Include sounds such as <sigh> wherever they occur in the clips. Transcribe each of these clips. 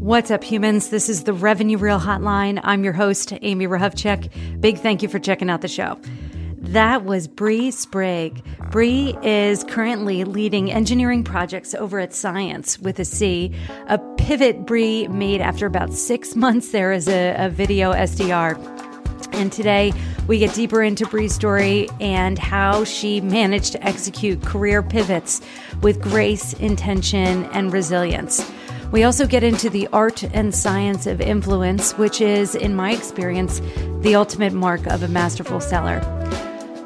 What's up, humans? This is the Revenue Reel Hotline. I'm your host, Amy Rahovchek. Big thank you for checking out the show. That was Bree Sprague. Bree is currently leading engineering projects over at Science with a C, a pivot Bree made after about six months there as a, a video SDR. And today we get deeper into Bree's story and how she managed to execute career pivots with grace, intention, and resilience. We also get into the art and science of influence, which is, in my experience, the ultimate mark of a masterful seller.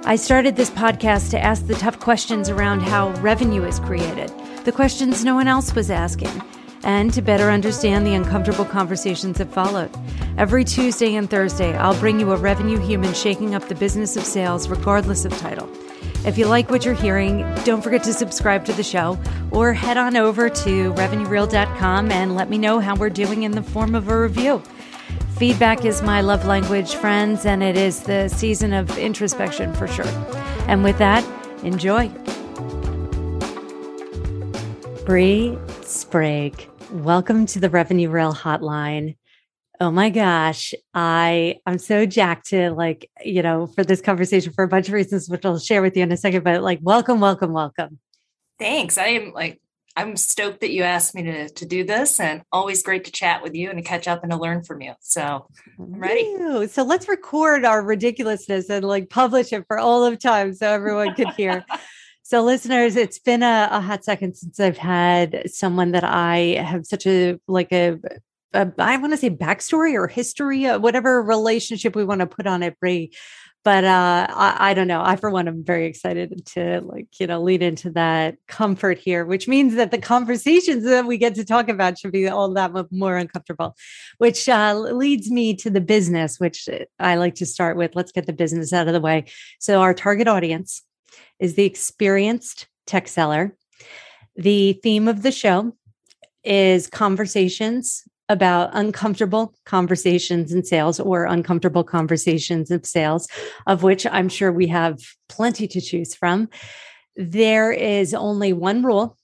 I started this podcast to ask the tough questions around how revenue is created, the questions no one else was asking, and to better understand the uncomfortable conversations that followed. Every Tuesday and Thursday, I'll bring you a revenue human shaking up the business of sales, regardless of title. If you like what you're hearing, don't forget to subscribe to the show or head on over to revenuereel.com and let me know how we're doing in the form of a review. Feedback is my love language, friends, and it is the season of introspection for sure. And with that, enjoy. Bree Sprague, welcome to the Revenue Reel Hotline. Oh my gosh. I I'm so jacked to like, you know, for this conversation for a bunch of reasons, which I'll share with you in a second. But like welcome, welcome, welcome. Thanks. I am like I'm stoked that you asked me to, to do this and always great to chat with you and to catch up and to learn from you. So I'm ready. So let's record our ridiculousness and like publish it for all of time so everyone could hear. <laughs> so listeners, it's been a, a, hot second since I've had someone that I have such a like a I want to say backstory or history, uh, whatever relationship we want to put on it, Bree. But uh, I, I, don't know. I, for one, am very excited to like you know lead into that comfort here, which means that the conversations that we get to talk about should be all that more uncomfortable. Which uh, leads me to the business, which I like to start with. Let's get the business out of the way. So our target audience is the experienced tech seller. The theme of the show is conversations about uncomfortable conversations in sales or uncomfortable conversations of sales, of which I'm sure we have plenty to choose from. There is only one rule,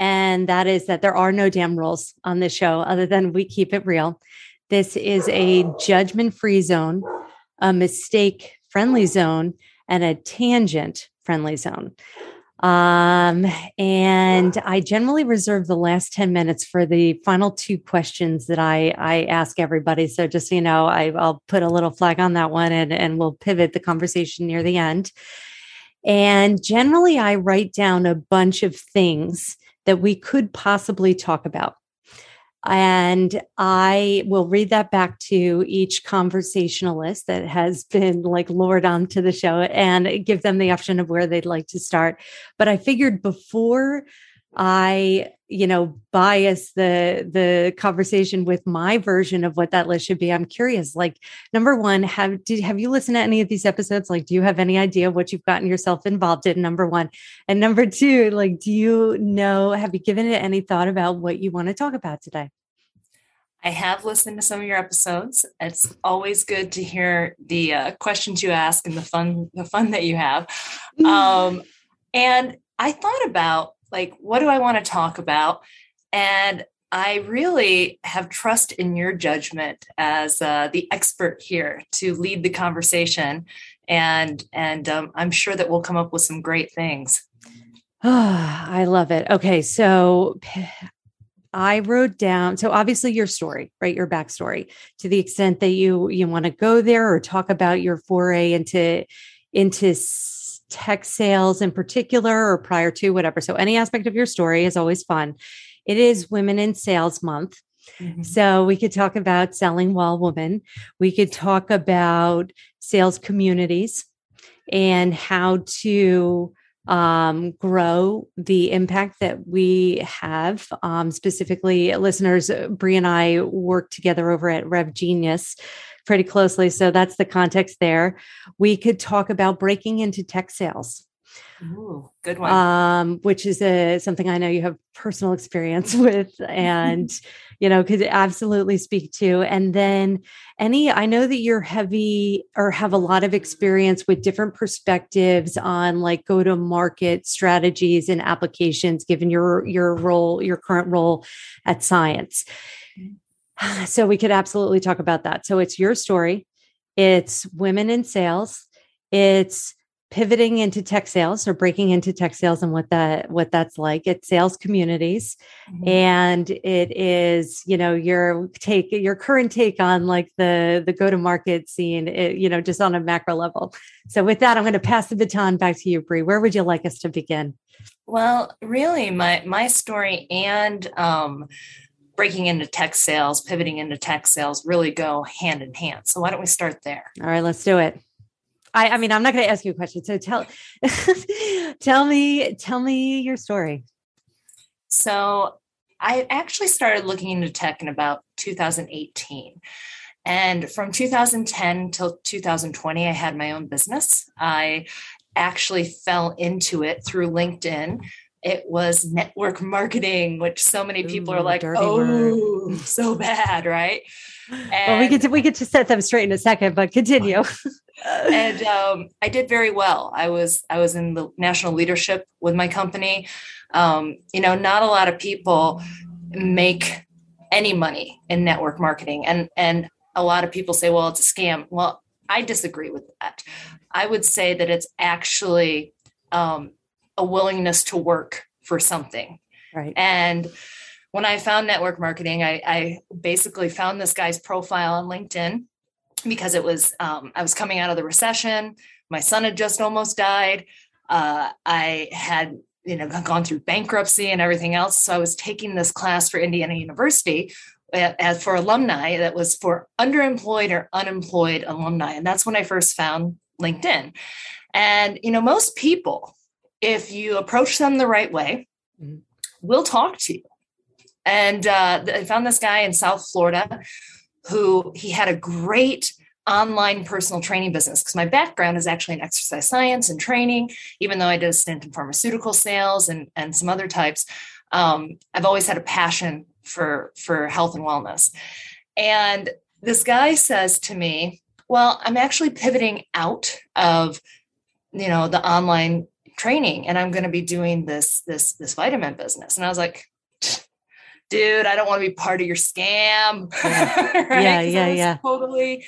and that is that there are no damn rules on this show other than we keep it real. This is a judgment free zone, a mistake friendly zone, and a tangent friendly zone. Um, and I generally reserve the last 10 minutes for the final two questions that I, I ask everybody. So just so you know, I, I'll put a little flag on that one and, and we'll pivot the conversation near the end. And generally, I write down a bunch of things that we could possibly talk about. And I will read that back to each conversationalist that has been like lured onto the show and give them the option of where they'd like to start. But I figured before I, you know, bias the the conversation with my version of what that list should be. I'm curious. Like, number one, have did have you listened to any of these episodes? Like, do you have any idea what you've gotten yourself involved in? Number one, and number two, like, do you know? Have you given it any thought about what you want to talk about today? I have listened to some of your episodes. It's always good to hear the uh, questions you ask and the fun, the fun that you have. Mm. Um, and I thought about like, what do I want to talk about? And I really have trust in your judgment as uh, the expert here to lead the conversation, and and um, I'm sure that we'll come up with some great things. Oh, <sighs> I love it. Okay, so I wrote down so obviously your story, right? Your backstory to the extent that you you want to go there or talk about your foray into into tech sales in particular or prior to whatever. So any aspect of your story is always fun. It is Women in Sales Month. Mm-hmm. So we could talk about selling while woman. We could talk about sales communities and how to um, grow the impact that we have. Um, specifically, listeners, uh, Bree and I work together over at Rev Genius pretty closely. So that's the context there. We could talk about breaking into tech sales. Ooh, good one. Um, which is a, something I know you have personal experience <laughs> with and, <laughs> you know, could absolutely speak to. And then any, I know that you're heavy or have a lot of experience with different perspectives on like go to market strategies and applications, given your, your role, your current role at Cience. <sighs> So we could absolutely talk about that. So it's your story. It's women in sales. It's pivoting into tech sales or breaking into tech sales and what that what that's like. It's sales communities. Mm-hmm. and it is you know your take your current take on like the the go to market scene it, you know just on a macro level. So with that i'm going to pass the baton back to you Bree where would you like us to begin? Well really my my story and um breaking into tech sales pivoting into tech sales really go hand in hand. So why don't we start there? All right let's do it I, I mean, I'm not going to ask you a question. So tell, <laughs> tell me, tell me your story. So I actually started looking into tech in about 2018. And from 2010 till 2020, I had my own business. I actually fell into it through LinkedIn. It was network marketing, which so many people Ooh, are like, oh, word. so bad, right? And, well, we get to we get to set them straight in a second, but continue. <laughs> and um, I did very well. I was I was in the national leadership with my company. Um, you know, not a lot of people make any money in network marketing, and and a lot of people say, well, it's a scam. Well, I disagree with that. I would say that it's actually um, a willingness to work for something, right? And when I found network marketing, I, I basically found this guy's profile on LinkedIn because it was um, I was coming out of the recession. My son had just almost died. Uh, I had you know gone through bankruptcy and everything else. So I was taking this class for Indiana University as for alumni that was for underemployed or unemployed alumni, and that's when I first found LinkedIn. And you know most people, if you approach them the right way, mm-hmm. will talk to you. And uh, I found this guy in South Florida who he had a great online personal training business because my background is actually in exercise science and training even though i did a stint in pharmaceutical sales and, and some other types um, i've always had a passion for for health and wellness. And this guy says to me well i'm actually pivoting out of you know the online training and i'm going to be doing this this this vitamin business. And i was like dude, I don't want to be part of your scam. <laughs> Yeah, right? yeah, yeah, yeah. Totally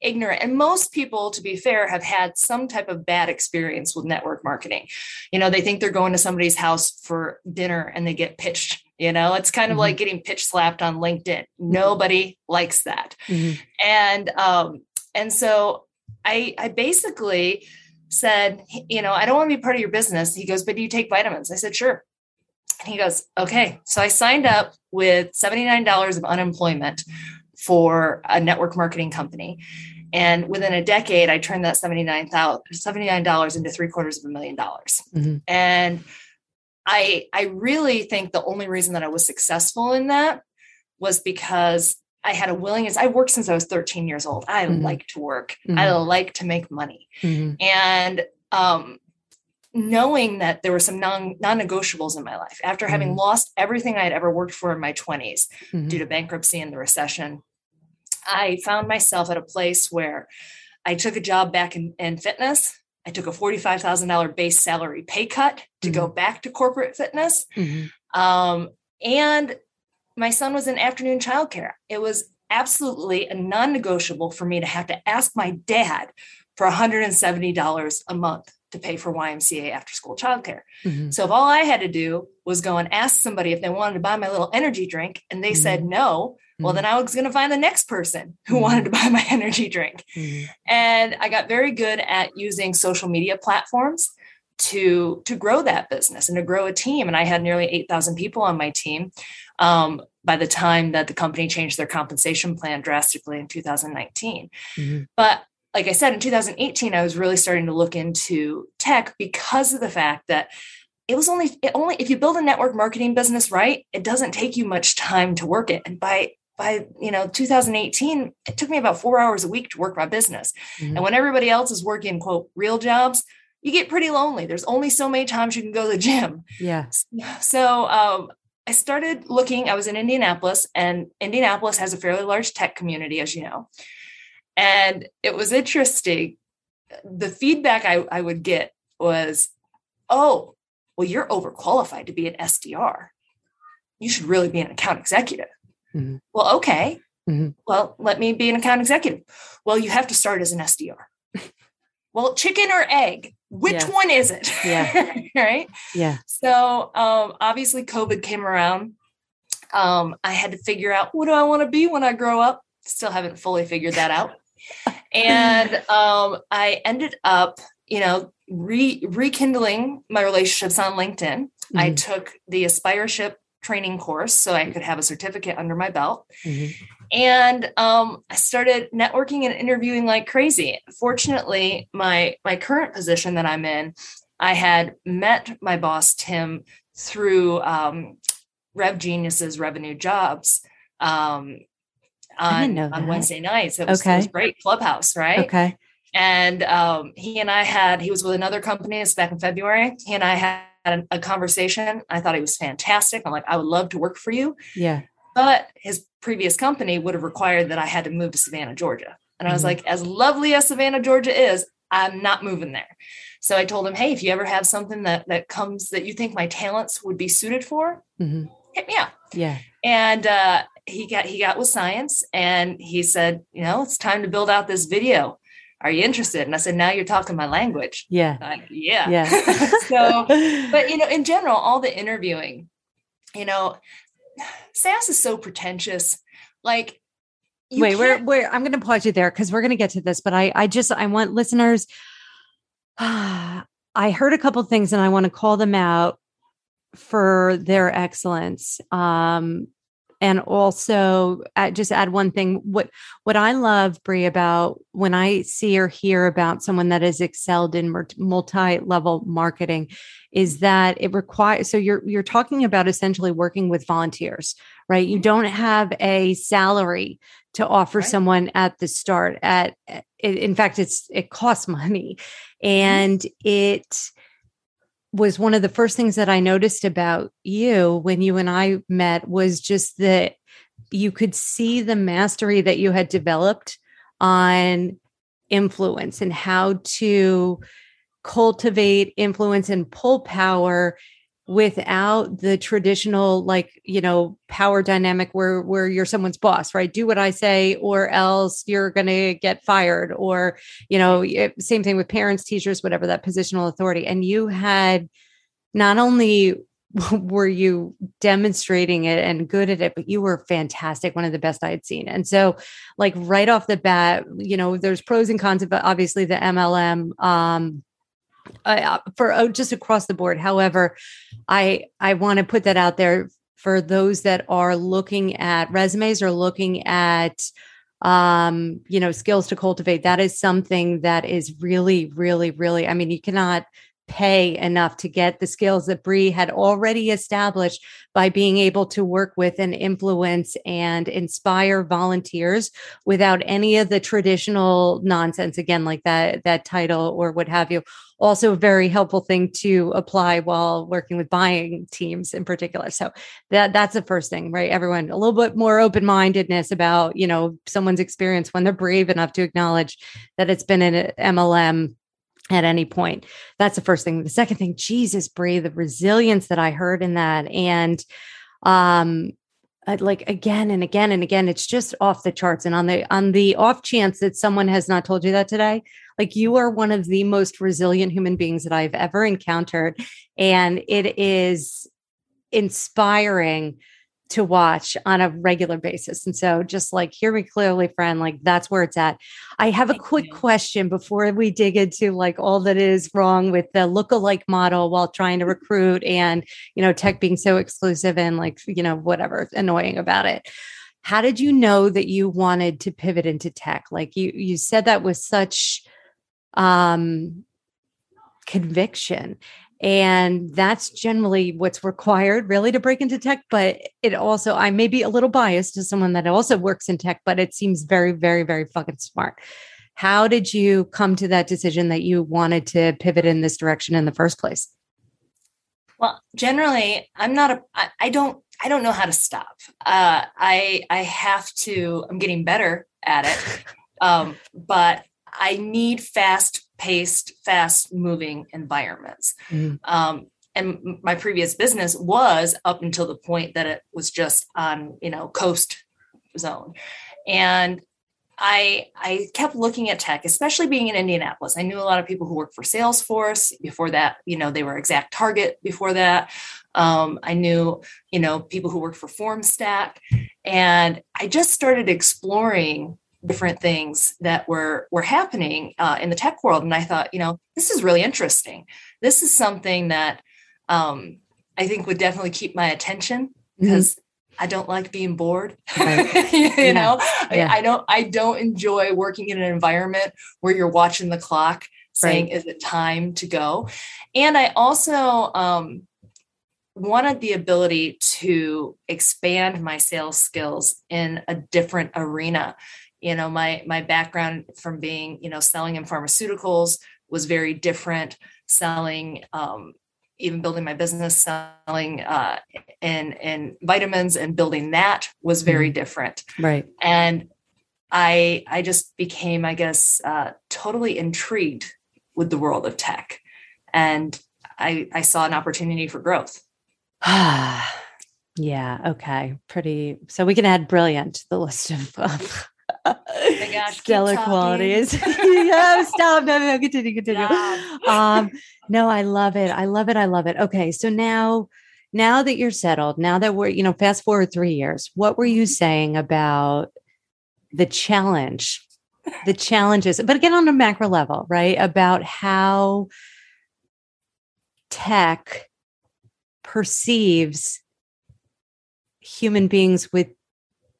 ignorant. And most people, to be fair, have had some type of bad experience with network marketing. You know, they think they're going to somebody's house for dinner and they get pitched. You know, it's kind of mm-hmm. like getting pitch slapped on LinkedIn. Mm-hmm. Nobody likes that. Mm-hmm. And um, and so I I basically said, you know, I don't want to be part of your business. He goes, but do you take vitamins? I said, sure. And he goes, okay. So I signed up with $79 of unemployment for a network marketing company. And within a decade, I turned that $79, $79 into three quarters of a million dollars. Mm-hmm. And I, I really think the only reason that I was successful in that was because I had a willingness. I worked since I was 13 years old. I mm-hmm. like to work. Mm-hmm. I like to make money. Mm-hmm. And um, knowing that there were some non non-negotiables in my life after having mm-hmm. lost everything I had ever worked for in my 20s mm-hmm. due to bankruptcy and the recession, I found myself at a place where I took a job back in, in fitness. I took a $45,000 base salary pay cut to mm-hmm. go back to corporate fitness. Mm-hmm. Um, and my son was in afternoon childcare. It was absolutely a non negotiable for me to have to ask my dad for $170 a month to pay for YMCA after school childcare. Mm-hmm. So if all I had to do was go and ask somebody if they wanted to buy my little energy drink and they mm-hmm. said no, well, mm-hmm. then I was going to find the next person who wanted to buy my <laughs> energy drink. Mm-hmm. And I got very good at using social media platforms to to grow that business and to grow a team. And I had nearly 8,000 people on my team um, by the time that the company changed their compensation plan drastically in 2019. Mm-hmm. But like I said, in 2018, I was really starting to look into tech because of the fact that it was only it only if you build a network marketing business right, it doesn't take you much time to work it. And by by you know 2018, it took me about four hours a week to work my business. Mm-hmm. And when everybody else is working quote real jobs, you get pretty lonely. There's only so many times you can go to the gym. Yeah. So um, I started looking. I was in Indianapolis, and Indianapolis has a fairly large tech community, as you know. And it was interesting. The feedback I, I would get was, oh, well, you're overqualified to be an SDR. You should really be an account executive. Mm-hmm. Well, okay. Mm-hmm. Well, let me be an account executive. Well, you have to start as an SDR. <laughs> well, chicken or egg? Which yeah. one is it? Yeah. <laughs> right. Yeah. So um, obviously, COVID came around. Um, I had to figure out what do I want to be when I grow up. Still haven't fully figured that out. And um, I ended up, you know, re- rekindling my relationships on LinkedIn. Mm-hmm. I took the Aspireship training course so I could have a certificate under my belt. Mm-hmm. And um, I started networking and interviewing like crazy. Fortunately, my my current position that I'm in, I had met my boss Tim through um, Rev Genius's Revenue Jobs um, on on Wednesday nights. It was, okay. it was great clubhouse, right? Okay. And um, he and I had he was with another company. It's back in February. He and I had a, a conversation. I thought he was fantastic. I'm like, I would love to work for you. Yeah. But his previous company would have required that I had to move to Savannah, Georgia. And I was mm-hmm. like, as lovely as Savannah, Georgia is, I'm not moving there. So I told him, hey, if you ever have something that that comes that you think my talents would be suited for, mm-hmm. hit me up. Yeah. And uh, he got he got with Cience, and he said, you know, it's time to build out this video. Are you interested? And I said, now you're talking my language. Yeah. Uh, yeah. Yeah. <laughs> so, <laughs> but you know, in general, all the interviewing, you know, SaaS is so pretentious. Like, wait, we're, we're, I'm going to pause you there because we're going to get to this, but I, I just, I want listeners, <sighs> I heard a couple things and I want to call them out for their excellence. Um, and also add, just add one thing what what i love Bree about when i see or hear about someone that has excelled in multi-level marketing is that it requires so you're you're talking about essentially working with volunteers right you mm-hmm. don't have a salary to offer right. someone at the start at in fact it's it costs <laughs> money mm-hmm. and it was one of the first things that I noticed about you when you and I met was just that you could see the mastery that you had developed on influence and how to cultivate influence and pull power without the traditional like you know power dynamic where where you're someone's boss right? Do what i say or else you're going to get fired or you know same thing with parents teachers whatever that positional authority. And you had not only <laughs> were you demonstrating it and good at it but you were fantastic one of the best i had seen. And so like right off the bat you know there's pros and cons of obviously the mlm um uh, for oh, just across the board. However, I I want to put that out there for those that are looking at resumes or looking at um you know skills to cultivate that is something that is really really really i mean you cannot pay enough to get the skills that Bree had already established by being able to work with and influence and inspire volunteers without any of the traditional nonsense again like that that title or what have you. Also a very helpful thing to apply while working with buying teams in particular. So that that's the first thing right? Everyone a little bit more open-mindedness about you know someone's experience when they're brave enough to acknowledge that it's been an mlm at any point. That's the first thing. The second thing, Jesus, Bree, the resilience that I heard in that. And um like again and again and again, it's just off the charts. And on the on the off chance that someone has not told you that today, like you are one of the most resilient human beings that I've ever encountered. And it is inspiring to watch on a regular basis. And so just like hear me clearly, friend, like that's where it's at. I have a quick question before we dig into like all that is wrong with the look-alike model while trying to <laughs> recruit and you know tech being so exclusive and like you know whatever annoying about it. How did you know that you wanted to pivot into tech? Like you you said that with such um conviction and that's generally what's required really to break into tech. But it also, I may be a little biased to someone that also works in tech, but it seems very, very, very fucking smart. How did you come to that decision that you wanted to pivot in this direction in the first place? Well, generally, I'm not a, I, I don't, I don't know how to stop. Uh, I, I have to, I'm getting better at it. <laughs> Um, but I need fast paced, fast moving environments. Mm-hmm. Um, and my previous business was up until the point that it was just on, you know, coast zone. And I I kept looking at tech, especially being in Indianapolis. I knew a lot of people who worked for Salesforce. Before that, you know, they were Exact Target. before that. Um, I knew, you know, people who worked for FormStack. And I just started exploring different things that were were happening uh, in the tech world. And I thought, you know, this is really interesting. This is something that um, I think would definitely keep my attention because mm-hmm. I don't like being bored. Right. <laughs> you yeah. know, yeah. I, I, don't I don't enjoy working in an environment where you're watching the clock saying, right. is it time to go? And I also um, wanted the ability to expand my sales skills in a different arena. You know, my my background from being, you know, selling in pharmaceuticals was very different. Selling um, even building my business selling uh, in in vitamins and building that was very mm-hmm. different right and i i just became i guess uh, totally intrigued with the world of tech and i i saw an opportunity for growth <sighs> yeah okay pretty so we can add brilliant to the list of, of oh gosh, stellar qualities. <laughs> <laughs> yeah, stop. No, no, continue, continue. Um, no, I love it. I love it. I love it. Okay. So now, now that you're settled, now that we're, you know, fast forward three years, what were you mm-hmm. saying about the challenge, the challenges, but again, on a macro level, right? About how tech perceives human beings with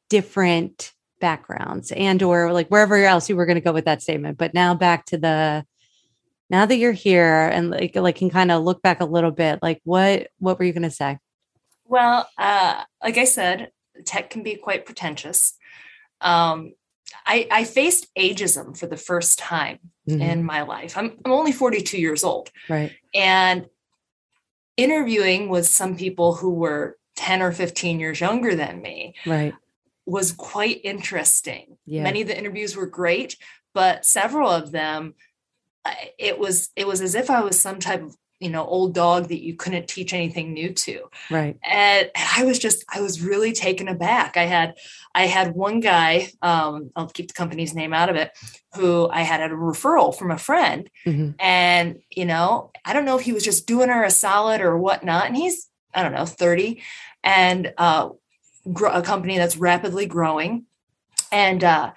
different backgrounds and or like wherever else you were going to go with that statement but now back to the now that you're here and like like can kind of look back a little bit like what what were you going to say? Well uh like i said tech can be quite pretentious. Um i i faced ageism for the first time mm-hmm. in my life. I'm i'm only 42 years old. Right. And interviewing with some people who were 10 or 15 years younger than me right was quite interesting. Yeah. Many of the interviews were great, but several of them, it was it was as if I was some type of you know old dog that you couldn't teach anything new to right and, and i was just i was really taken aback i had i had one guy um, i'll keep the company's name out of it who i had a referral from a friend mm-hmm. and you know i don't know if he was just doing her a solid or whatnot and he's i don't know 30 and uh, a company that's rapidly growing. And uh,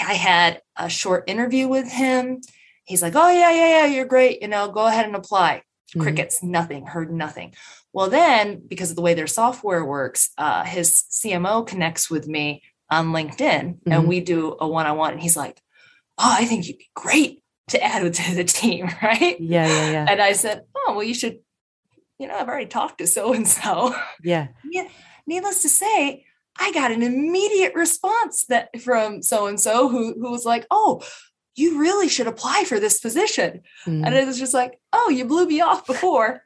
I had a short interview with him. He's like, "Oh yeah, yeah, yeah, you're great. You know, go ahead and apply." Mm-hmm. Crickets, nothing, heard nothing. Well, then because of the way their software works, uh, his CMO connects with me on LinkedIn, mm-hmm. and we do a one-on-one. And he's like, "Oh, I think you'd be great to add to <laughs> the team, right?" Yeah, yeah, yeah. And I said, "Oh, well, you should." You know, I've already talked to so and so. Yeah. <laughs> Yeah needless to say, I got an immediate response that from so and so who who was like, "Oh, you really should apply for this position." Mm. And it was just like, "Oh, you blew me off before.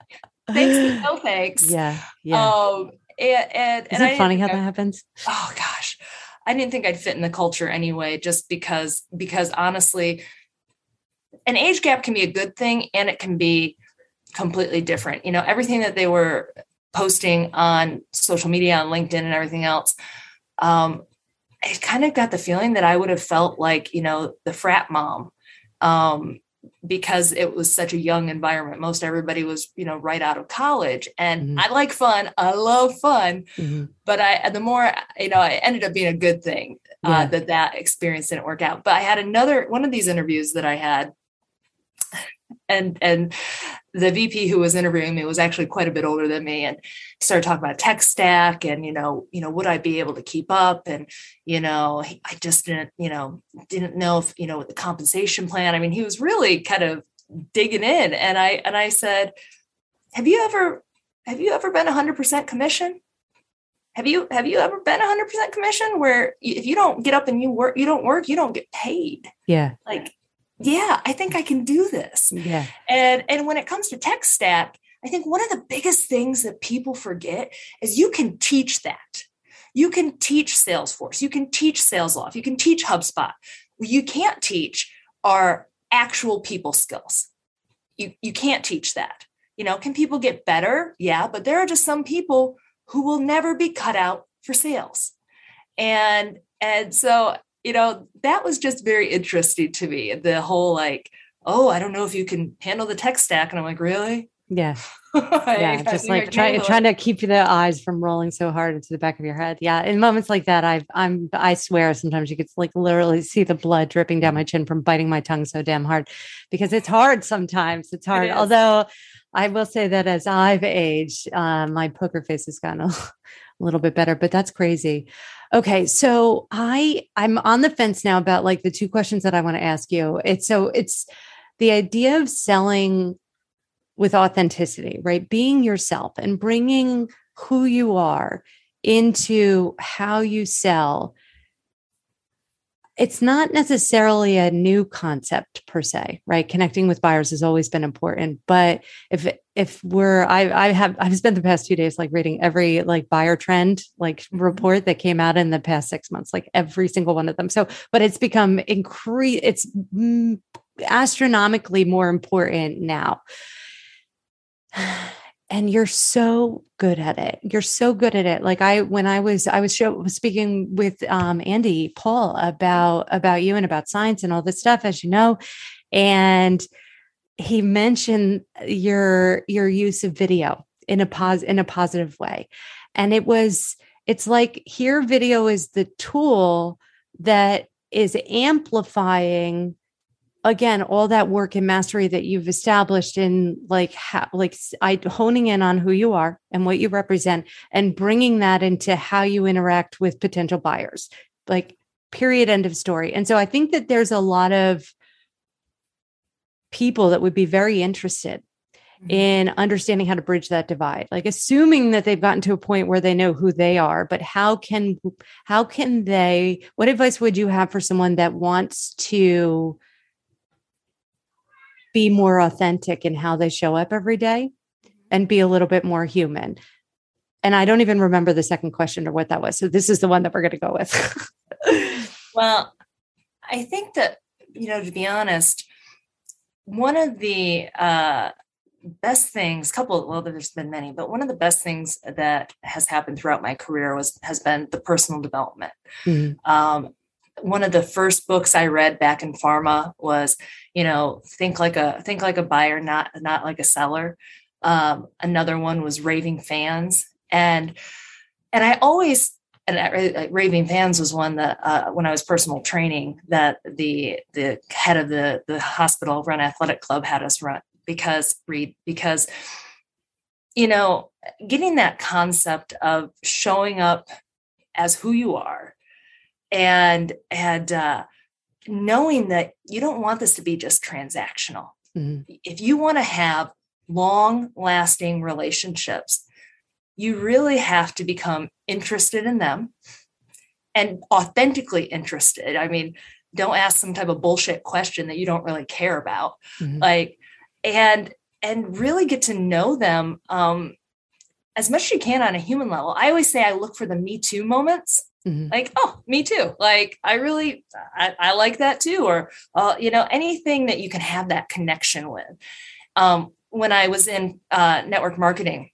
thanks, <laughs> no thanks." Yeah, yeah. Um, and and, Is and it funny how I, that happens? Oh gosh, I didn't think I'd fit in the culture anyway, just because because honestly, an age gap can be a good thing, and it can be completely different. You know, everything that they were posting on social media, on LinkedIn, and everything else, um, I kind of got the feeling that I would have felt like, you know, the frat mom um, because it was such a young environment. Most everybody was, you know, right out of college. And mm-hmm. I like fun. I love fun. Mm-hmm. But I, the more, you know, it ended up being a good thing uh, yeah. that that experience didn't work out. But I had another, one of these interviews that I had and and the VP who was interviewing me was actually quite a bit older than me and started talking about tech stack and you know you know would I be able to keep up? And you know I just didn't you know didn't know if you know with the compensation plan I mean he was really kind of digging in. And I and I said have you ever have you ever been 100% commission? Have you have you ever been 100% commission where if you don't get up and you work you don't work you don't get paid? Yeah. Like yeah, I think I can do this. Yeah. And and when it comes to tech stack, I think one of the biggest things that people forget is you can teach that. You can teach Salesforce, you can teach SalesLoft, you can teach HubSpot. You can't teach our actual people skills. You you can't teach that. You know, can people get better? Yeah, but there are just some people who will never be cut out for sales. and and so you know that was just very interesting to me the whole like oh i don't know if you can handle the tech stack. And i'm like really? Yeah. <laughs> Yeah just like trying trying to keep the eyes from rolling so hard into the back of your head. Yeah in moments like that I've i'm i swear sometimes you could like literally see the blood dripping down my chin from biting my tongue so damn hard because it's hard sometimes it's hard. it although i will say that as i've aged uh, my poker face has gotten a, a little bit better but that's crazy okay so i i'm on the fence now about like the two questions that i want to ask you it's so it's the idea of selling with authenticity, right? Being yourself and bringing who you are into how you sell. It's not necessarily a new concept per se, right? Connecting with buyers has always been important, but if if we're I I have I've spent the past two days like reading every like buyer trend like report that came out in the past six months, like every single one of them. So, but it's become increase. It's astronomically more important now <sighs> and you're so good at it you're so good at it like i when i was i was show, speaking with um, andy paul about about you and about Cience and all this stuff as you know and he mentioned your your use of video in a pos in a positive way. And it was it's like here video is the tool that is amplifying again all that work and mastery that you've established in like how like i honing in on who you are and what you represent and bringing that into how you interact with potential buyers. Like period end of story. And so i think that there's a lot of people that would be very interested mm-hmm. in understanding how to bridge that divide like assuming that they've gotten to a point where they know who they are but how can how can they what advice would you have for someone that wants to be more authentic in how they show up every day and be a little bit more human. And I don't even remember the second question or what that was. So this is the one that we're going to go with. <laughs> well, I think that, you know, to be honest, one of the uh, best things, couple, well, there's been many, but one of the best things that has happened throughout my career was has been the personal development. Mm-hmm. Um, one of the first books I read back in pharma was, you know, think like a think like a buyer, not not like a seller. Um, another one was Raving Fans, and and I always and uh, Raving Fans was one that uh, when I was personal training that the the head of the the hospital run athletic club had us run because read because you know getting that concept of showing up as who you are and and uh, knowing that you don't want this to be just transactional. Mm-hmm. If you want to have long lasting relationships, you really have to become interested in them and authentically interested. I mean, don't ask some type of bullshit question that you don't really care about. Mm-hmm. Like, and and really get to know them um, as much as you can on a human level. I always say I look for the me too moments Mm-hmm. Like, oh, me too. Like, I really, I, I like that too. Or, uh, you know, anything that you can have that connection with. Um, when I was in uh, network marketing,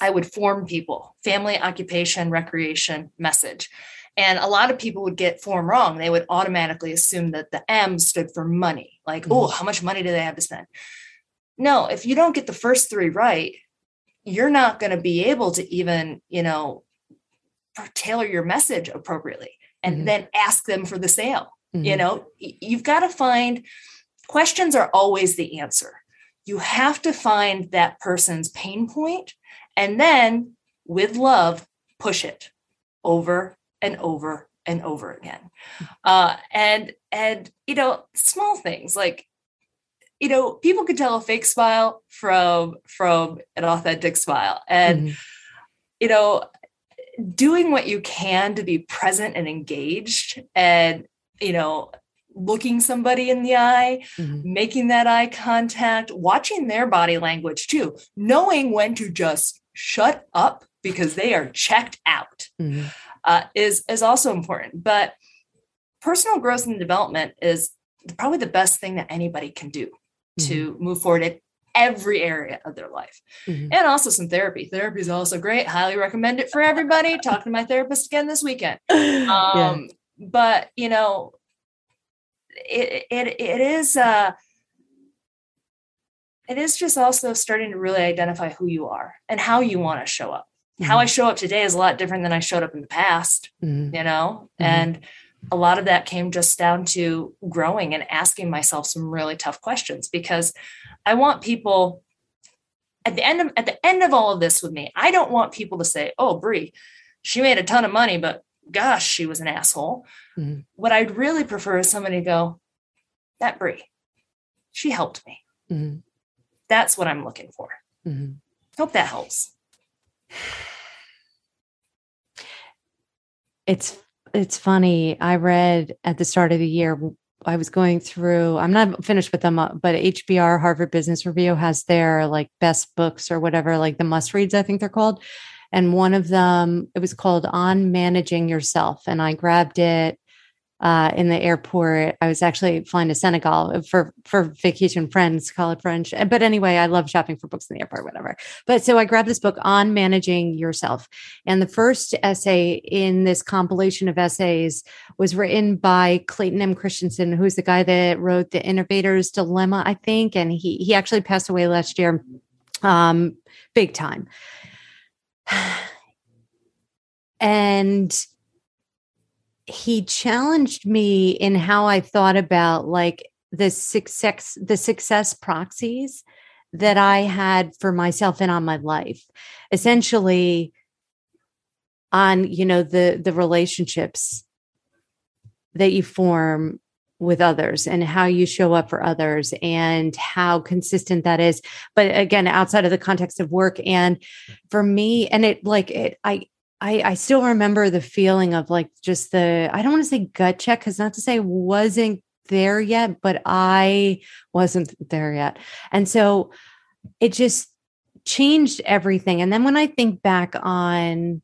I would form people, family, occupation, recreation, message. And a lot of people would get form wrong. They would automatically assume that the M stood for money. Like, mm-hmm. oh, how much money do they have to spend? No, if you don't get the first three right, you're not going to be able to even, you know, tailor your message appropriately and mm-hmm. then ask them for the sale. Mm-hmm. You know, you've got to find questions are always the answer. You have to find that person's pain point and then with love, push it over and over and over again. Uh, and, and, you know, small things like, you know, people can tell a fake smile from, from an authentic smile. And, mm-hmm. you know, doing what you can to be present and engaged and you know looking somebody in the eye mm-hmm. making that eye contact watching their body language too knowing when to just shut up because they are checked out mm-hmm. uh, is is also important but personal growth and development is probably the best thing that anybody can do mm-hmm. to move forward it every area of their life. Mm-hmm. And also some therapy. Therapy is also great. Highly recommend it for everybody. <laughs> Talk to my therapist again this weekend. Um, yeah. But, you know, it, it, it is, uh, it is just also starting to really identify who you are and how you want to show up. Mm-hmm. How I show up today is a lot different than I showed up in the past, mm-hmm. you know? Mm-hmm. And a lot of that came just down to growing and asking myself some really tough questions because I want people at the end of at the end of all of this with me, I don't want people to say, "Oh, Bree, she made a ton of money, but gosh, she was an asshole." Mm-hmm. What I'd really prefer is somebody to go, "That Bree, she helped me." That's what I'm looking for. Mm-hmm. Hope that helps. It's it's funny. I read at the start of the year I was going through, I'm not finished with them, uh, but HBR Harvard Business Review has their like best books or whatever, like the must reads, I think they're called. And one of them, it was called On Managing Yourself. And I grabbed it uh, in the airport. I was actually flying to Senegal for for vacation friends, college French. But anyway, I love shopping for books in the airport, whatever. But so I grabbed this book on managing yourself, and the first essay in this compilation of essays was written by Clayton M. Christensen, who's the guy that wrote The Innovator's Dilemma, I think, and he he actually passed away last year, um, big time. <sighs> and he challenged me in how I thought about like the success the success proxies that I had for myself and on my life. Essentially on, you know, the the relationships that you form with others and how you show up for others and how consistent that is but again outside of the context of work and for me and it like it i I, I still remember the feeling of like just the I don't want to say gut check because not to say wasn't there yet, but I wasn't there yet. And so it just changed everything. And then when I think back on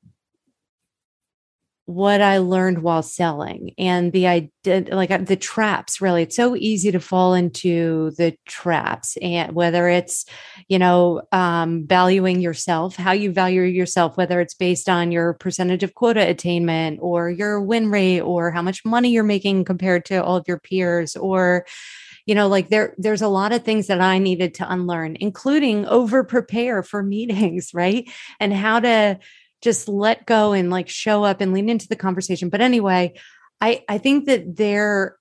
what I learned while selling and the idea, like the traps, really. It's so easy to fall into the traps, and whether it's, you know, um, valuing yourself, how you value yourself, whether it's based on your percentage of quota attainment or your win rate or how much money you're making compared to all of your peers or, you know like there there's a lot of things that i needed to unlearn including over prepare for meetings <laughs> right and how to just let go and like show up and lean into the conversation. But anyway, I I think that there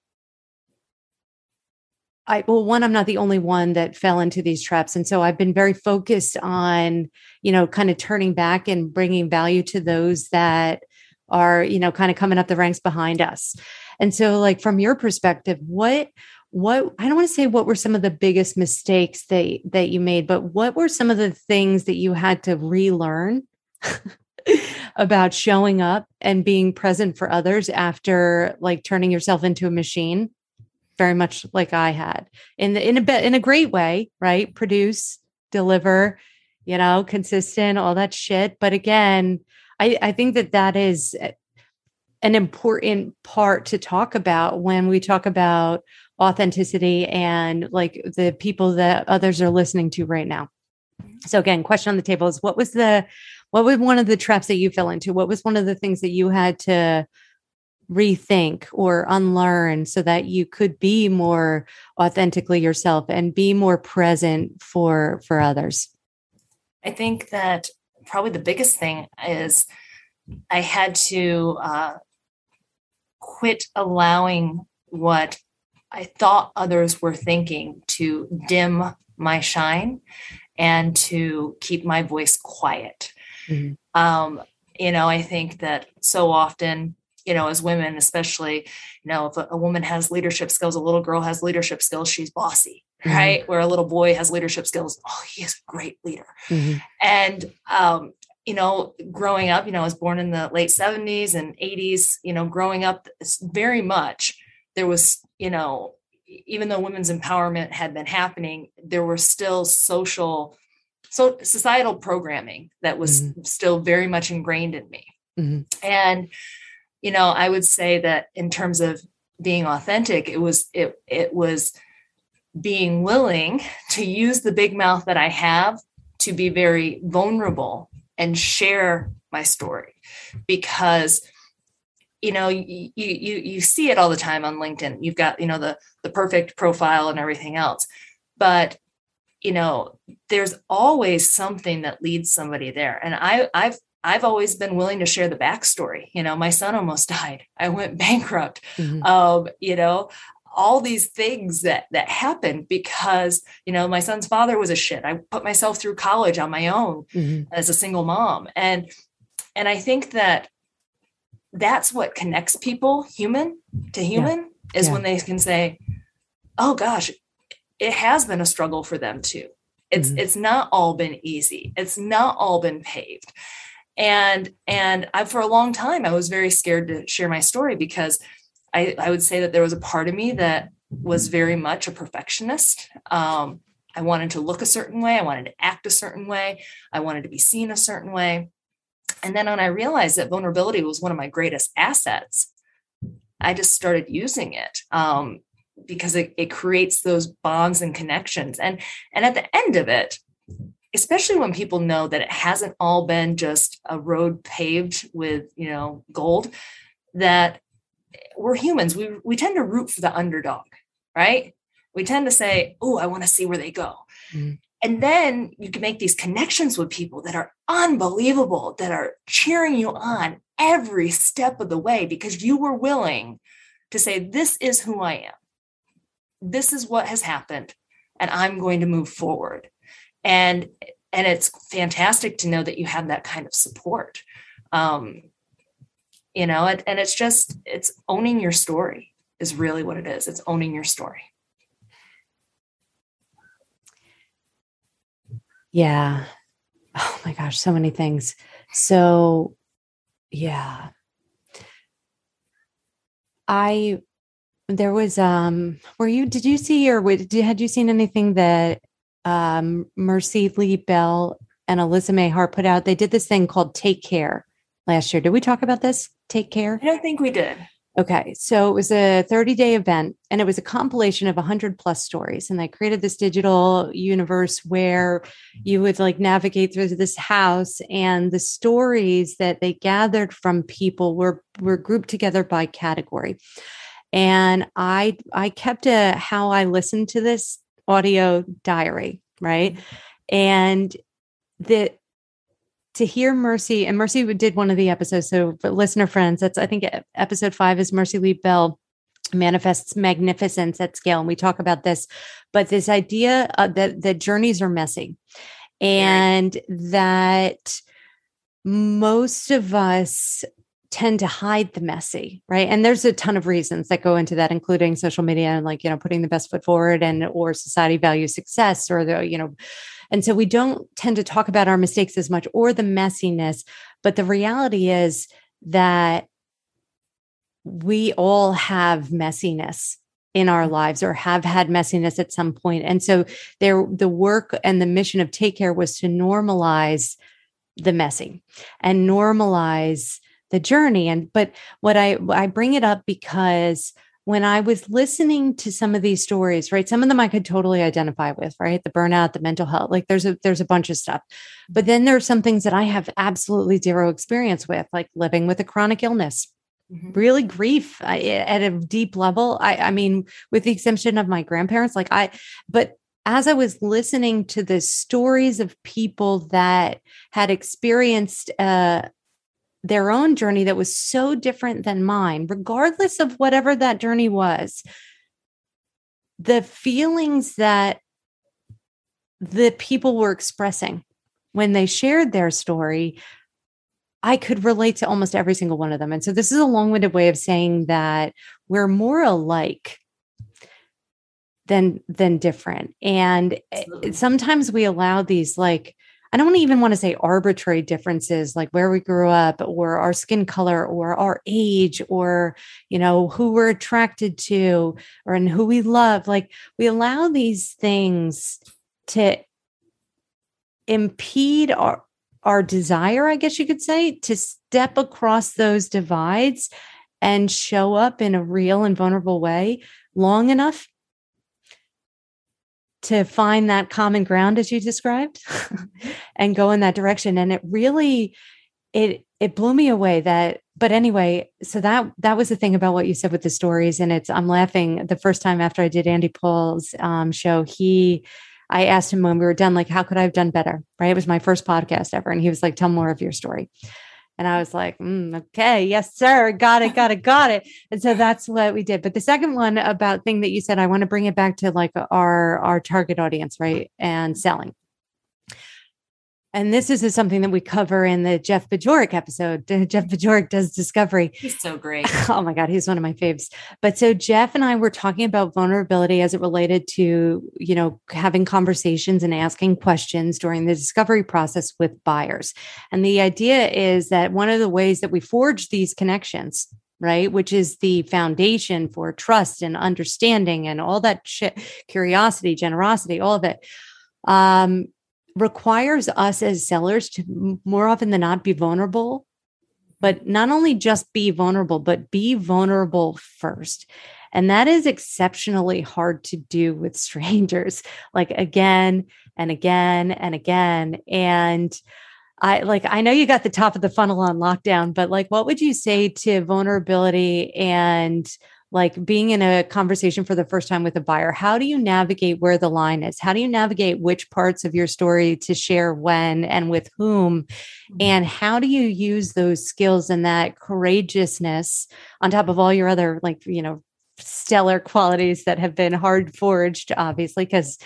I well one I'm not the only one that fell into these traps and so I've been very focused on, you know, kind of turning back and bringing value to those that are, you know, kind of coming up the ranks behind us. And so like from your perspective, what what I don't want to say what were some of the biggest mistakes that that you made, but what were some of the things that you had to relearn <laughs> <laughs> about showing up and being present for others after like turning yourself into a machine very much like I had in the, in a bit in a great way, right? Produce, deliver, you know, consistent, all that shit. But again, I, I think that that is an important part to talk about when we talk about authenticity and like the people that others are listening to right now. So again, question on the table is what was the what was one of the traps that you fell into? What was one of the things that you had to rethink or unlearn so that you could be more authentically yourself and be more present for for others? I think that probably the biggest thing is I had to uh, quit allowing what I thought others were thinking to dim my shine and to keep my voice quiet. Mm-hmm. Um, you know, I think that so often, you know, as women, especially, you know, if a, a, woman has leadership skills, a little girl has leadership skills, she's bossy, mm-hmm. right? Where a little boy has leadership skills, oh, he is a great leader. Mm-hmm. And, um, you know, growing up, you know, I was born in the late 70s and 80s, you know, growing up very much, there was, you know, even though women's empowerment had been happening, there were still social so societal programming that was mm-hmm. still very much ingrained in me mm-hmm. and you know i would say that in terms of being authentic it was it it was being willing to use the big mouth that I have to be very vulnerable and share my story because you know you you you see it all the time on linkedin you've got you know the the perfect profile and everything else but you know there's always something that leads somebody there and i i've i've always been willing to share the backstory you know my son almost <laughs> died i went bankrupt mm-hmm. um you know all these things that that happened because you know my son's father was a shit i put myself through college on my own mm-hmm. as a single mom and and i think that that's what connects people human to human yeah. is yeah. when they can say oh gosh it has been a struggle for them too it's mm-hmm. it's not all been easy it's not all been paved and and I, for a long time i was very scared to share my story because I, I would say that there was a part of me that was very much a perfectionist. Um, I wanted to look a certain way. I wanted to act a certain way. I wanted to be seen a certain way. And then when I realized that vulnerability was one of my greatest assets, I just started using it um, because it, it creates those bonds and connections. And and at the end of it, especially when people know that it hasn't all been just a road paved with you know gold, that we're humans. We we tend to root for the underdog, right? We tend to say, "Oh, I want to see where they go." Mm-hmm. And then you can make these connections with people that are unbelievable, that are cheering you on every step of the way because you were willing to say, This is who I am. This is what has happened, and I'm going to move forward. And and it's fantastic to know that you have that kind of support. Um, you know and, and it's just it's owning your story is really what it is it's owning your story yeah oh my gosh so many things so yeah i there was um were you did you see or did, had you seen anything that um mercy lee bell and Alyssa May Hart put out they did this thing called take care last year did we talk about this take care? I don't think we did. Okay. So it was a 30 day event and it was a compilation of 100 plus stories. And they created this digital universe where you would like navigate through this house and the stories that they gathered from people were, were grouped together by category. And I, I kept a how I listened to this audio diary, right? And the to hear Mercy, and Mercy did one of the episodes. So, for listener friends, that's I think episode five is Mercy Lee Bell manifests magnificence at scale, and we talk about this. But this idea uh, that that journeys are messy, and that most of us tend to hide the messy right and there's a ton of reasons that go into that including social media and like you know putting the best foot forward and or society values success or the you know and so we don't tend to talk about our mistakes as much or the messiness. But the reality is that we all have messiness in our mm-hmm. lives or have had messiness at some point. And so there the work and the mission of Take Care was to normalize the messy and normalize the journey. And but what I I bring it up because when I was listening to some of these stories, right? Some of them I could totally identify with, right? The burnout, the mental health, like there's a there's a bunch of stuff. But then there are some things that I have absolutely zero experience with, like living with a chronic illness. Mm-hmm. Really, grief I, at a deep level. I, I mean, with the exception of my grandparents, like I, but as I was listening to the stories of people that had experienced uh, their own journey that was so different than mine, regardless of whatever that journey was, the feelings that the people were expressing when they shared their story, I could relate to almost every single one of them. And so this is a long winded way of saying that we're more alike than than different and eh, Absolutely. sometimes we allow these like I don't even want to say arbitrary differences like where we grew up or our skin color or our age or, you know, who we're attracted to or and who we love. Like we allow these things to impede our our desire, I guess you could say, to step across those divides and show up in a real and vulnerable way long enough to find that common ground as you described <laughs> and go in that direction. And it really it it blew me away that but anyway so that that was the thing about what you said with the stories. And it's i'm laughing the first time after i did andy paul's um, show. He i asked him when we were done like how could i have done better? Right? It was my first podcast ever. And he was like tell more of your story and I was like, mm, okay, yes, sir. Got it, got it, got it. And so that's what we did. But the second one about thing that you said, I want to bring it back to like our our target audience, right? And selling and this is something that we cover in the Jeff Bajorek episode. <laughs> Jeff Bajorek does discovery. He's so great. <laughs> oh my God, he's one of my faves. But so Jeff and I were talking about vulnerability as it related to, you know, having conversations and asking questions during the discovery process with buyers. And the idea is that one of the ways that we forge these connections right which is the foundation for trust and understanding and all that shit curiosity generosity all of it um requires us as sellers to more often than not be vulnerable. But not only just be vulnerable but be vulnerable first. And that is exceptionally hard to do with <laughs> strangers like again and again and again. And I like I know you got the top of the funnel on lockdown but like what would you say to vulnerability and like being in a conversation for the first time with a buyer how do you navigate where the line is? How do you navigate which parts of your story to share when and with whom? Mm-hmm. and how do you use those skills and that courageousness on top of all your other like you know stellar <laughs> qualities that have been hard forged obviously because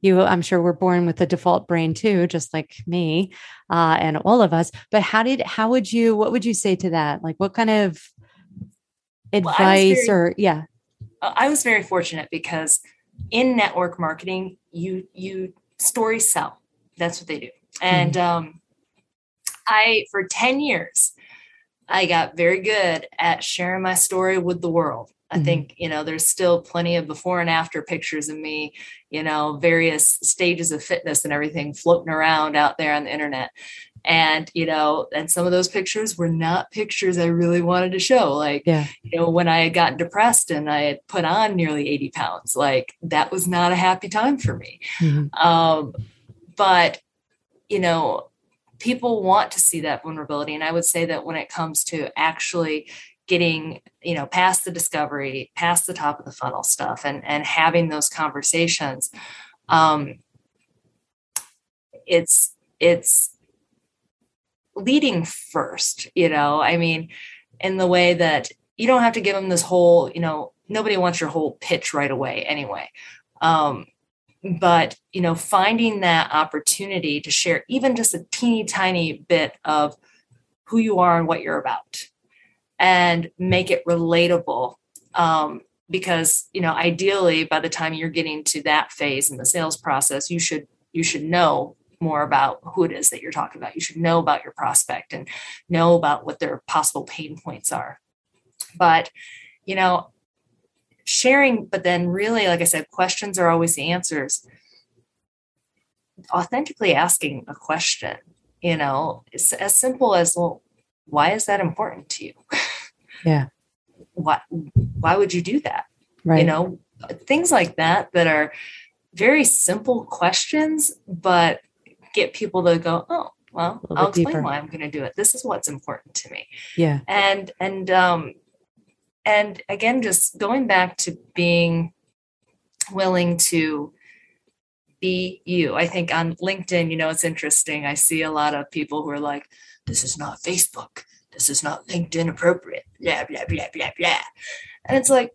you i'm sure were born with a default brain too just like me uh, and all of us. But how did how would you what would you say to that? Like what kind of advice well, very, or yeah. I was very fortunate because in network marketing you you story sell. That's what they do. And mm-hmm. um i for 10 years i got very good at sharing my story with the world. I mm-hmm. think, you know, there's still plenty of before and after pictures of me, you know, various stages of fitness and everything floating around out there on the internet and you know and some of those pictures were not pictures i really wanted to show like yeah. you know when i had gotten depressed and i had put on nearly 80 pounds like that was not a happy time for me mm-hmm. um, but you know people want to see that vulnerability and i would say that when it comes to actually getting you know past the discovery past the top of the funnel stuff and and having those conversations um it's it's leading first, you know, I mean, in the way that you don't have to give them this whole, you know, nobody wants your whole pitch right away anyway. Um, but you know, finding that opportunity to share even just a teeny tiny bit of who you are and what you're about and make it relatable. Um, because you know, ideally by the time you're getting to that phase in the sales process, you should you should know more about who it is that you're talking about. You should know about your prospect and know about what their possible pain points are. But, you know, sharing, but then really, like I said, questions are always the answers. Authentically asking a question, you know, it's as simple as, well, why is that important to you? <laughs> Yeah. why why would you do that? Right. You know, things like that that are very simple questions, but get people to go, oh, well, I'll explain deeper. why I'm going to do it. This is what's important to me. Yeah. And, and, um, and again, just going back to being willing to be you. I think on LinkedIn, you know, it's interesting. I see a lot of people who are like, this is not Facebook. This is not LinkedIn appropriate. Blah, blah, blah, blah, blah. And it's like,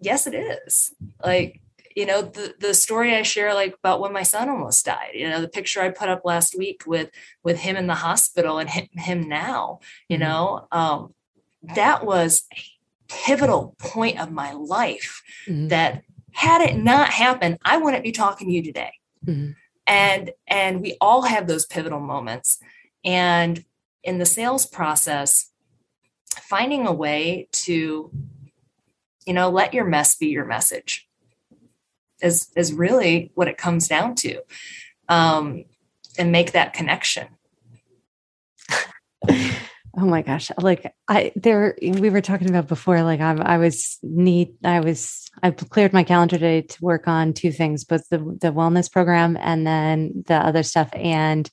yes, it is. Like, you know the the story i share like about when my son almost died you know the picture i put up last week with with him in the hospital and him, him now you mm-hmm. know um that was a pivotal point of my life mm-hmm. that had it not happened i wouldn't be talking to you today mm-hmm. and and we all have those pivotal moments and in the sales process finding a way to you know let your mess be your message is is really what it comes down to um, and make that connection <laughs> Oh my gosh. Like I there we were talking about before, like I'm I was neat. I was I cleared my calendar today to work on two things, both the the wellness program and then the other stuff. And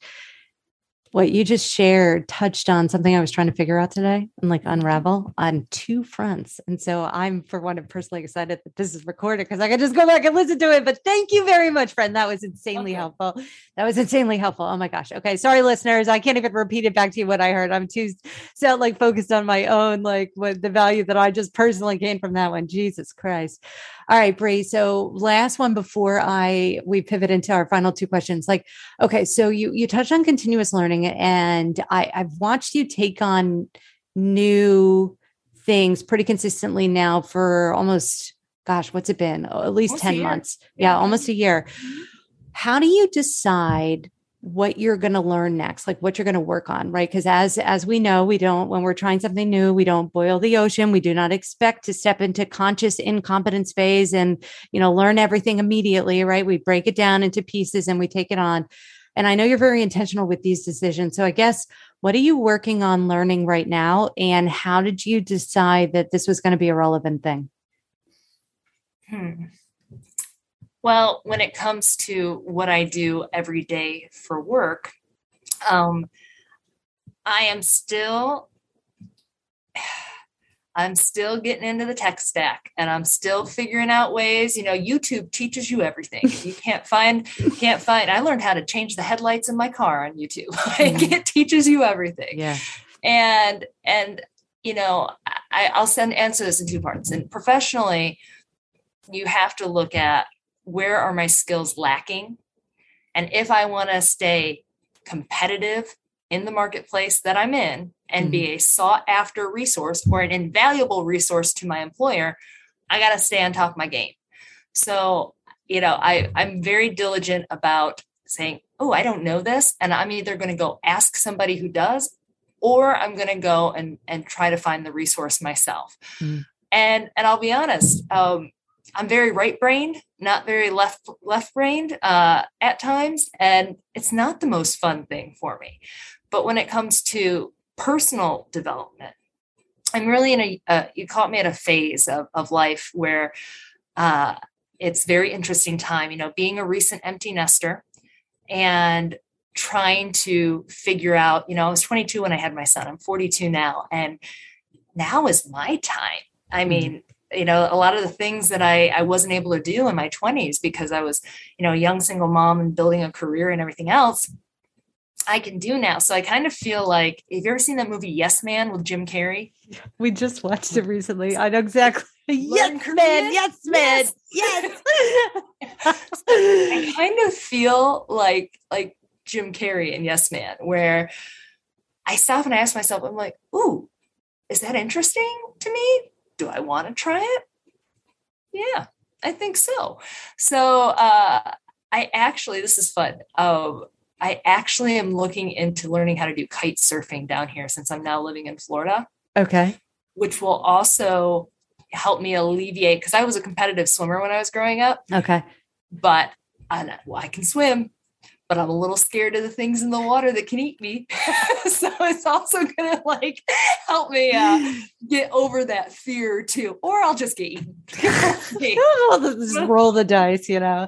what you just shared touched on something I was trying to figure out today and like unravel on two fronts. And so I'm, for one, I'm personally excited that this is recorded because I can just go back and listen to it. But thank you very much, friend. That was insanely okay. helpful. That was insanely helpful. Oh my gosh. Okay. Sorry, listeners. I can't even repeat it back to you what I heard. I'm too so like focused on my own, like what the value that I just personally gained from that one. Jesus Christ. All right, Bree. So last one before I we pivot into our final two questions. Like, okay, so you you touched on continuous learning, and I I've watched you take on new things pretty consistently now for almost gosh, what's it been? Oh, at least almost 10 months. Yeah, yeah, almost a year. Mm-hmm. How do you decide what you're going to learn next like what you're going to work on right? Because as as we know we don't when we're trying something new we don't boil the ocean. We do not expect to step into conscious incompetence phase and you know learn everything immediately right? We break it down into pieces and we take it on. And i know you're very intentional with these decisions. So i guess what are you working on learning right now? And how did you decide that this was going to be a relevant thing? Hmm. Well, when it comes to what I do every day for work, um, I am still <sighs> I'm still getting into the tech stack and I'm still figuring out ways, you know, YouTube teaches you everything. You can't find, can't find, I learned how to change the headlights in my car on YouTube. <laughs> Mm-hmm. it teaches you everything. Yeah. And, and, you know, I, I'll send answer this in two parts. And professionally, you have to look at where are my skills lacking? And if I want to stay competitive in the marketplace that I'm in and mm-hmm. be a sought after resource or an invaluable resource to my employer, I got to stay on top of my game. So, you know, I, I'm very diligent about saying, oh, I don't know this. And I'm either going to go ask somebody who does, or I'm going to go and, and try to find the resource myself. Mm-hmm. And, and I'll be honest, um, I'm very right brained, not very left left brained uh, at times, and it's not the most fun thing for me. But when it comes to personal development, I'm really in a uh, you caught me at a phase of, of life where uh, it's very interesting time. You know, being a recent empty nester and trying to figure out. You know, I was 22 when I had my son. I'm 42 now, and now is my time. I mm-hmm. mean, you know a lot of the things that I, I wasn't able to do in my 20s because i was you know a young single mom and building a career and everything else i can do now. So i kind of feel like have you ever seen that movie yes man with jim carrey? We just watched it recently. I know exactly. <laughs> Yes man. Yes man. Yes, yes. <laughs> i kind of feel like like jim carrey and yes man where i stop and i ask myself i'm like ooh is that interesting to me do I want to try it? Yeah, I think so. So uh, I actually, this is fun. Um, I actually am looking into learning how to do kite surfing down here since I'm now living in Florida. Okay. Which will also help me alleviate because I was a competitive swimmer when I was growing up. Okay. But I, well, I can swim but I'm a little scared of the things in the water that can eat me. <laughs> so it's also going to like help me uh, get over that fear too, or I'll just get eaten. <laughs> <laughs> just roll the dice, you know.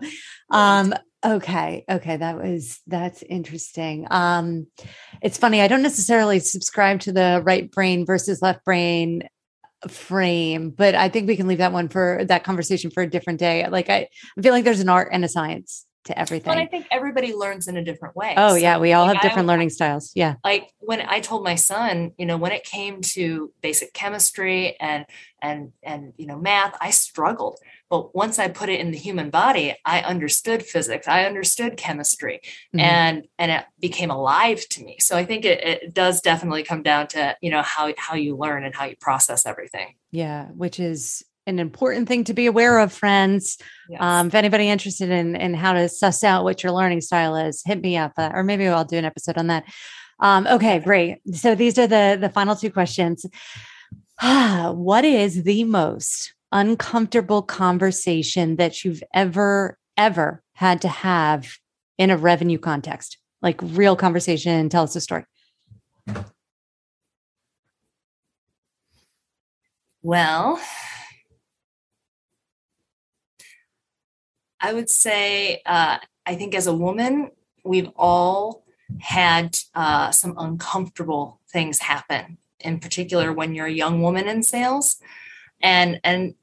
Um, okay, okay, that was that's interesting. Um, it's funny. I don't necessarily subscribe to the right brain versus left brain frame but i think we can leave that one for that conversation for a different day like i, I feel like there's an art and a science to everything. But I think everybody learns in a different way. Oh so, yeah, we all like, have different I, learning styles. Yeah. Like when I told my son, you know, when it came to basic chemistry and and and you know math, I struggled. But once I put it in the human body, I understood physics, I understood chemistry, mm-hmm. and and it became alive to me. So I think it, it does definitely come down to you know how how you learn and how you process everything. Yeah, which is an important thing to be aware of, friends. Yes. Um, if anybody interested in in how to suss out what your learning style is, hit me up, uh, or maybe I'll do an episode on that. Um, okay, great. So these are the the final two questions. <sighs> what is the most uncomfortable conversation that you've ever ever had to have in a revenue context? Like real conversation. Tell us a story. Well, I would say, uh, I think as a woman, we've all had uh, some uncomfortable things happen, in particular when you're a young woman in sales. And, and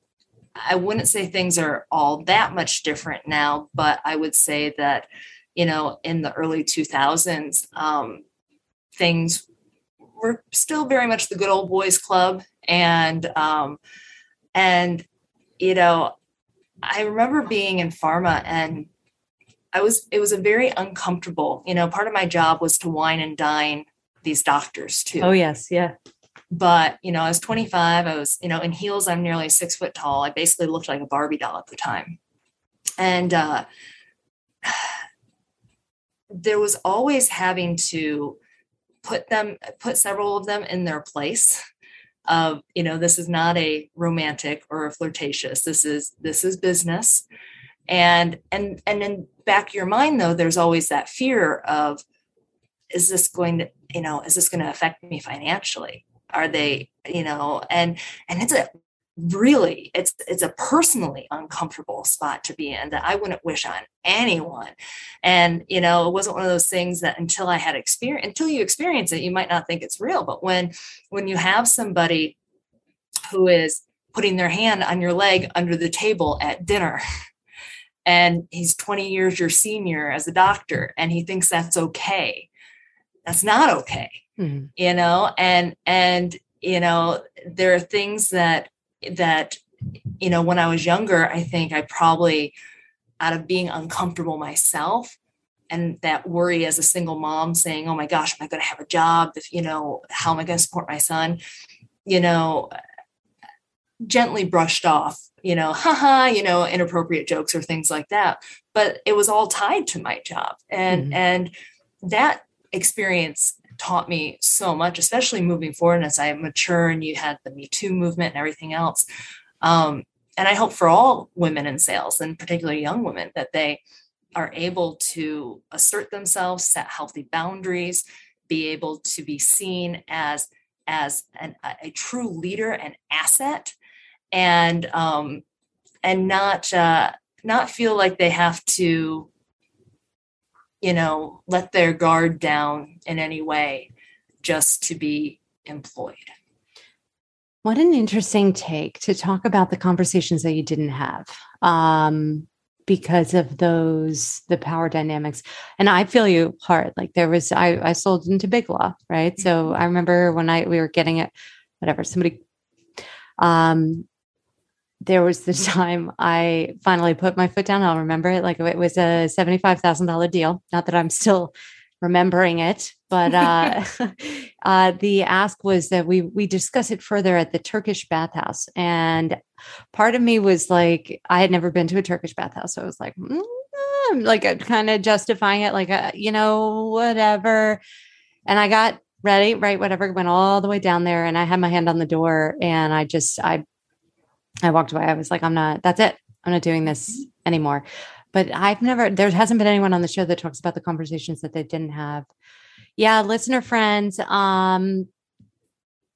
I wouldn't say things are all that much different now, but I would say that, you know, in the early 2000s, um, things were still very much the good old boys club. And, um, and, you know, I remember being in pharma and I was, it was a very uncomfortable, you know, part of my job was to wine and dine these doctors too. Oh, yes. Yeah. But, you know, I was 25. I was, you know, in heels, I'm nearly six foot tall. I basically looked like a Barbie doll at the time. And uh, <sighs> there was always having to put them, put several of them in their place of you know this is not a romantic or a flirtatious this is this is business. And and and in back of your mind though there's always that fear of is this going to you know is this going to affect me financially? Are they you know and and it's a really it's it's a personally uncomfortable spot to be in that I wouldn't wish on anyone. And you know, it wasn't one of those things that until I had experience until you experience it, you might not think it's real. But when when you have somebody who is putting their hand on your leg under the table at dinner and he's 20 years your senior as a doctor and he thinks that's okay that's not okay mm-hmm. you know and and you know there are things that that you know when i was younger i think i probably out of being uncomfortable myself and that worry as a single mom saying oh my gosh am i going to have a job if you know how am i going to support my son? You know gently brushed off you know haha you know inappropriate jokes or things like that. But it was all tied to my job. And mm-hmm. and that experience taught me so much, especially moving forward as I mature and you had the Me Too movement and everything else. Um, and I hope for all women in sales, and particularly young women, that they are able to assert themselves, set healthy boundaries, be able to be seen as as an, a, true leader and asset, and um, and not uh, not feel like they have to you know, let their guard down in any way just to be employed. What an interesting take to talk about the conversations that you didn't have um, because of those, the power dynamics. And I feel you hard. Like there was, I, I sold into Big Law, right? So mm-hmm. I remember when I, we were getting it, whatever, somebody, um, there was the <laughs> time I finally put my foot down. I'll remember it like it was a $75,000 deal. Not that I'm still remembering it, but uh, <laughs> <laughs> uh, the ask was that we we discuss it further at the Turkish bathhouse. And part of me was like, I had never been to a Turkish bathhouse. So I was like, mm, like kind of justifying it, like, uh, you know, whatever. And I got ready, right? Whatever, went all the way down there and I had my hand on the door and I just, I I walked away. I was like, I'm not, that's it. I'm not doing this anymore. But I've never, there hasn't been anyone on the show that talks about the conversations that they didn't have. Yeah, listener friends, um,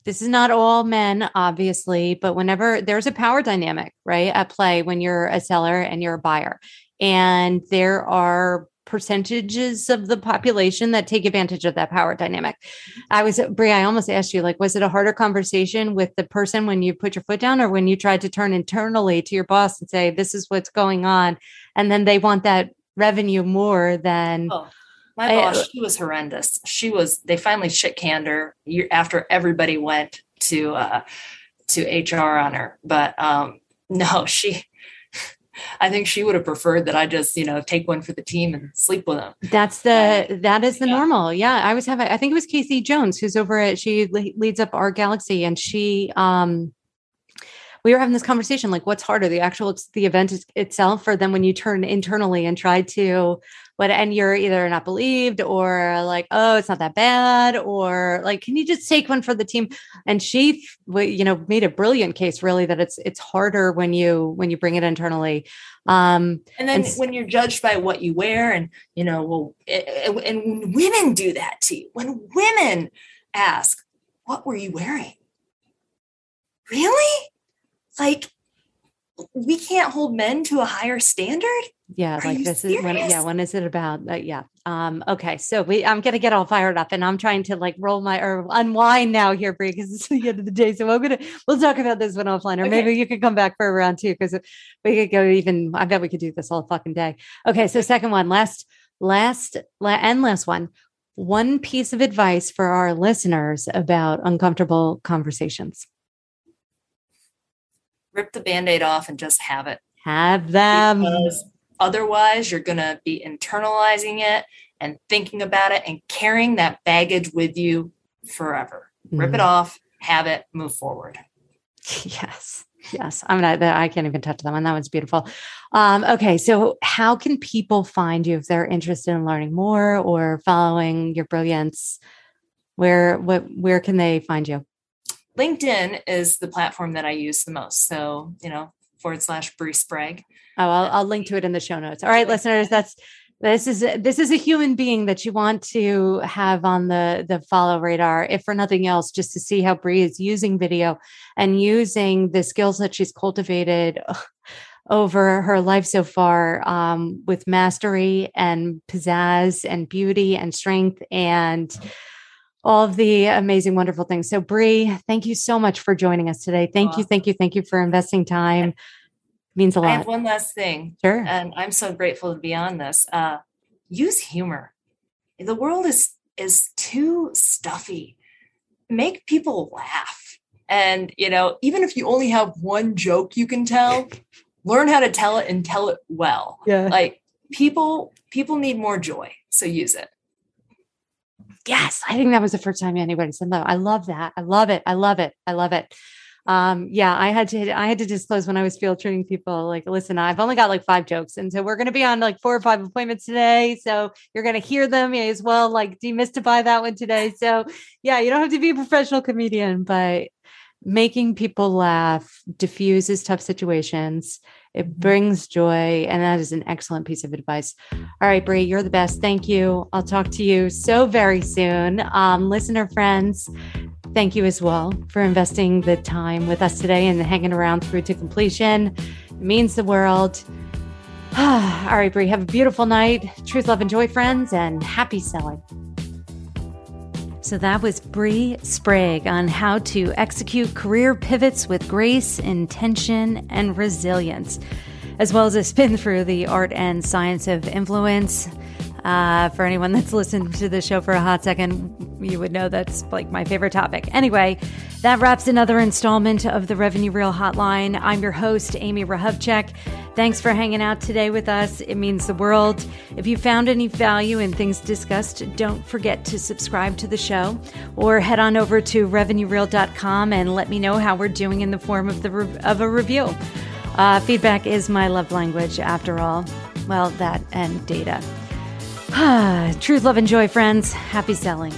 this is not all men, obviously, but whenever there's a power dynamic, right, at play when you're a seller and you're a buyer, and there are percentages of the population that take advantage of that power dynamic. I was Bree, I almost asked you, like, was it a harder conversation with the person when you put your foot down or when you tried to turn internally to your boss and say, this is what's going on? And then they want that revenue more than oh, my boss, she was horrendous. She was, they finally shit canned her after everybody went to uh to HR on her. But um <laughs> no, she I think she would have preferred that I just, you know, take one for the team and sleep with them. That's the that is the yeah. normal. Yeah, I was having I think it was Casey Jones who's over at she leads up our galaxy and she um we were having this conversation like what's harder the actual the event itself or then when you turn internally and try to what and you're either not believed or like oh it's not that bad or like can you just take one for the team? And she you know made a brilliant case really that it's it's harder when you when you bring it internally. Um and then and, when you're judged by what you wear and you know well it, it, and women do that too when women ask what were you wearing? Really? Like we can't hold men to a higher standard yeah Are like this is when yeah serious? when is it about uh, yeah um okay so we i'm gonna get all fired up and i'm trying to like roll my or unwind now here Bree because <laughs> it's the end of the day so we're gonna we'll talk about this one offline or Okay. maybe you could come back for a round two because we could go even i bet we could do this all fucking day okay so second one last last la- and last one one piece of advice for our listeners about uncomfortable conversations rip the band-aid off and just have it have them because otherwise you're going to be internalizing it and thinking about it and carrying that baggage with you forever rip it Mhm. off have it move forward <laughs> Yes. Yes. I'm not that I can't even touch that one. That one's beautiful. Um, okay. So how can people find you if they're interested in learning more or following your brilliance? Where what where can they find you? Linkedin is the platform that i use the most so you know forward slash Bree Sprague. Oh, I'll, I'll link to it in the show notes. All right, listeners, that's this is this is a human being that you want to have on the the follow radar, if for nothing else, just to see how Bree is using video and using the skills that she's cultivated <sighs> over her life so far um, with mastery and pizzazz and beauty and strength and all of the amazing, wonderful things. So, Bree, thank you so much for joining us today. Thank you, thank you, thank you for investing time. Means a I have lot. one last thing, Sure. and I'm so grateful to be on this. Uh, use humor. The world is is too stuffy. Make people laugh, and you know, even if you only have one joke you can tell, <laughs> learn how to tell it and tell it well. Yeah. Like people, people need more joy, so use it. Yes, I think that was the first time anybody said that. I love that. I love it. I love it. I love it. Um, yeah, I had to I had to disclose when I was field training people, like, listen, I've only got like five jokes. And so we're gonna be on like four or five appointments today. So you're gonna hear them You as well like demystify that one today. So yeah, you don't have to be a professional comedian, but making people laugh diffuses tough situations. It brings joy, and that is an excellent piece of advice. All right, Bree, you're the best. Thank you. I'll talk to you so very soon. Um, listener friends, thank you as well for investing the time with us today and hanging around through to completion. It means the world. <sighs> All right, Bree, have a beautiful night. Truth, love, and joy, friends, and happy selling. So that was Bree Sprague on how to execute career pivots with grace, intention, and resilience, as well as a spin through the art and science of influence. Uh, for anyone that's listened to the show for a hot second, you would know that's like my favorite topic. Anyway, that wraps another installment of the Revenue Reel Hotline. I'm your host, Amy Rahovchek. Thanks for hanging out today with us. It means the world. If you found any value in things discussed, don't forget to subscribe to the show or head on over to revenuereel.com and let me know how we're doing in the form of the re- of a review. Uh, feedback is my love language, after all. Well, that and data. <sighs> Truth, love, and joy, friends. Happy selling.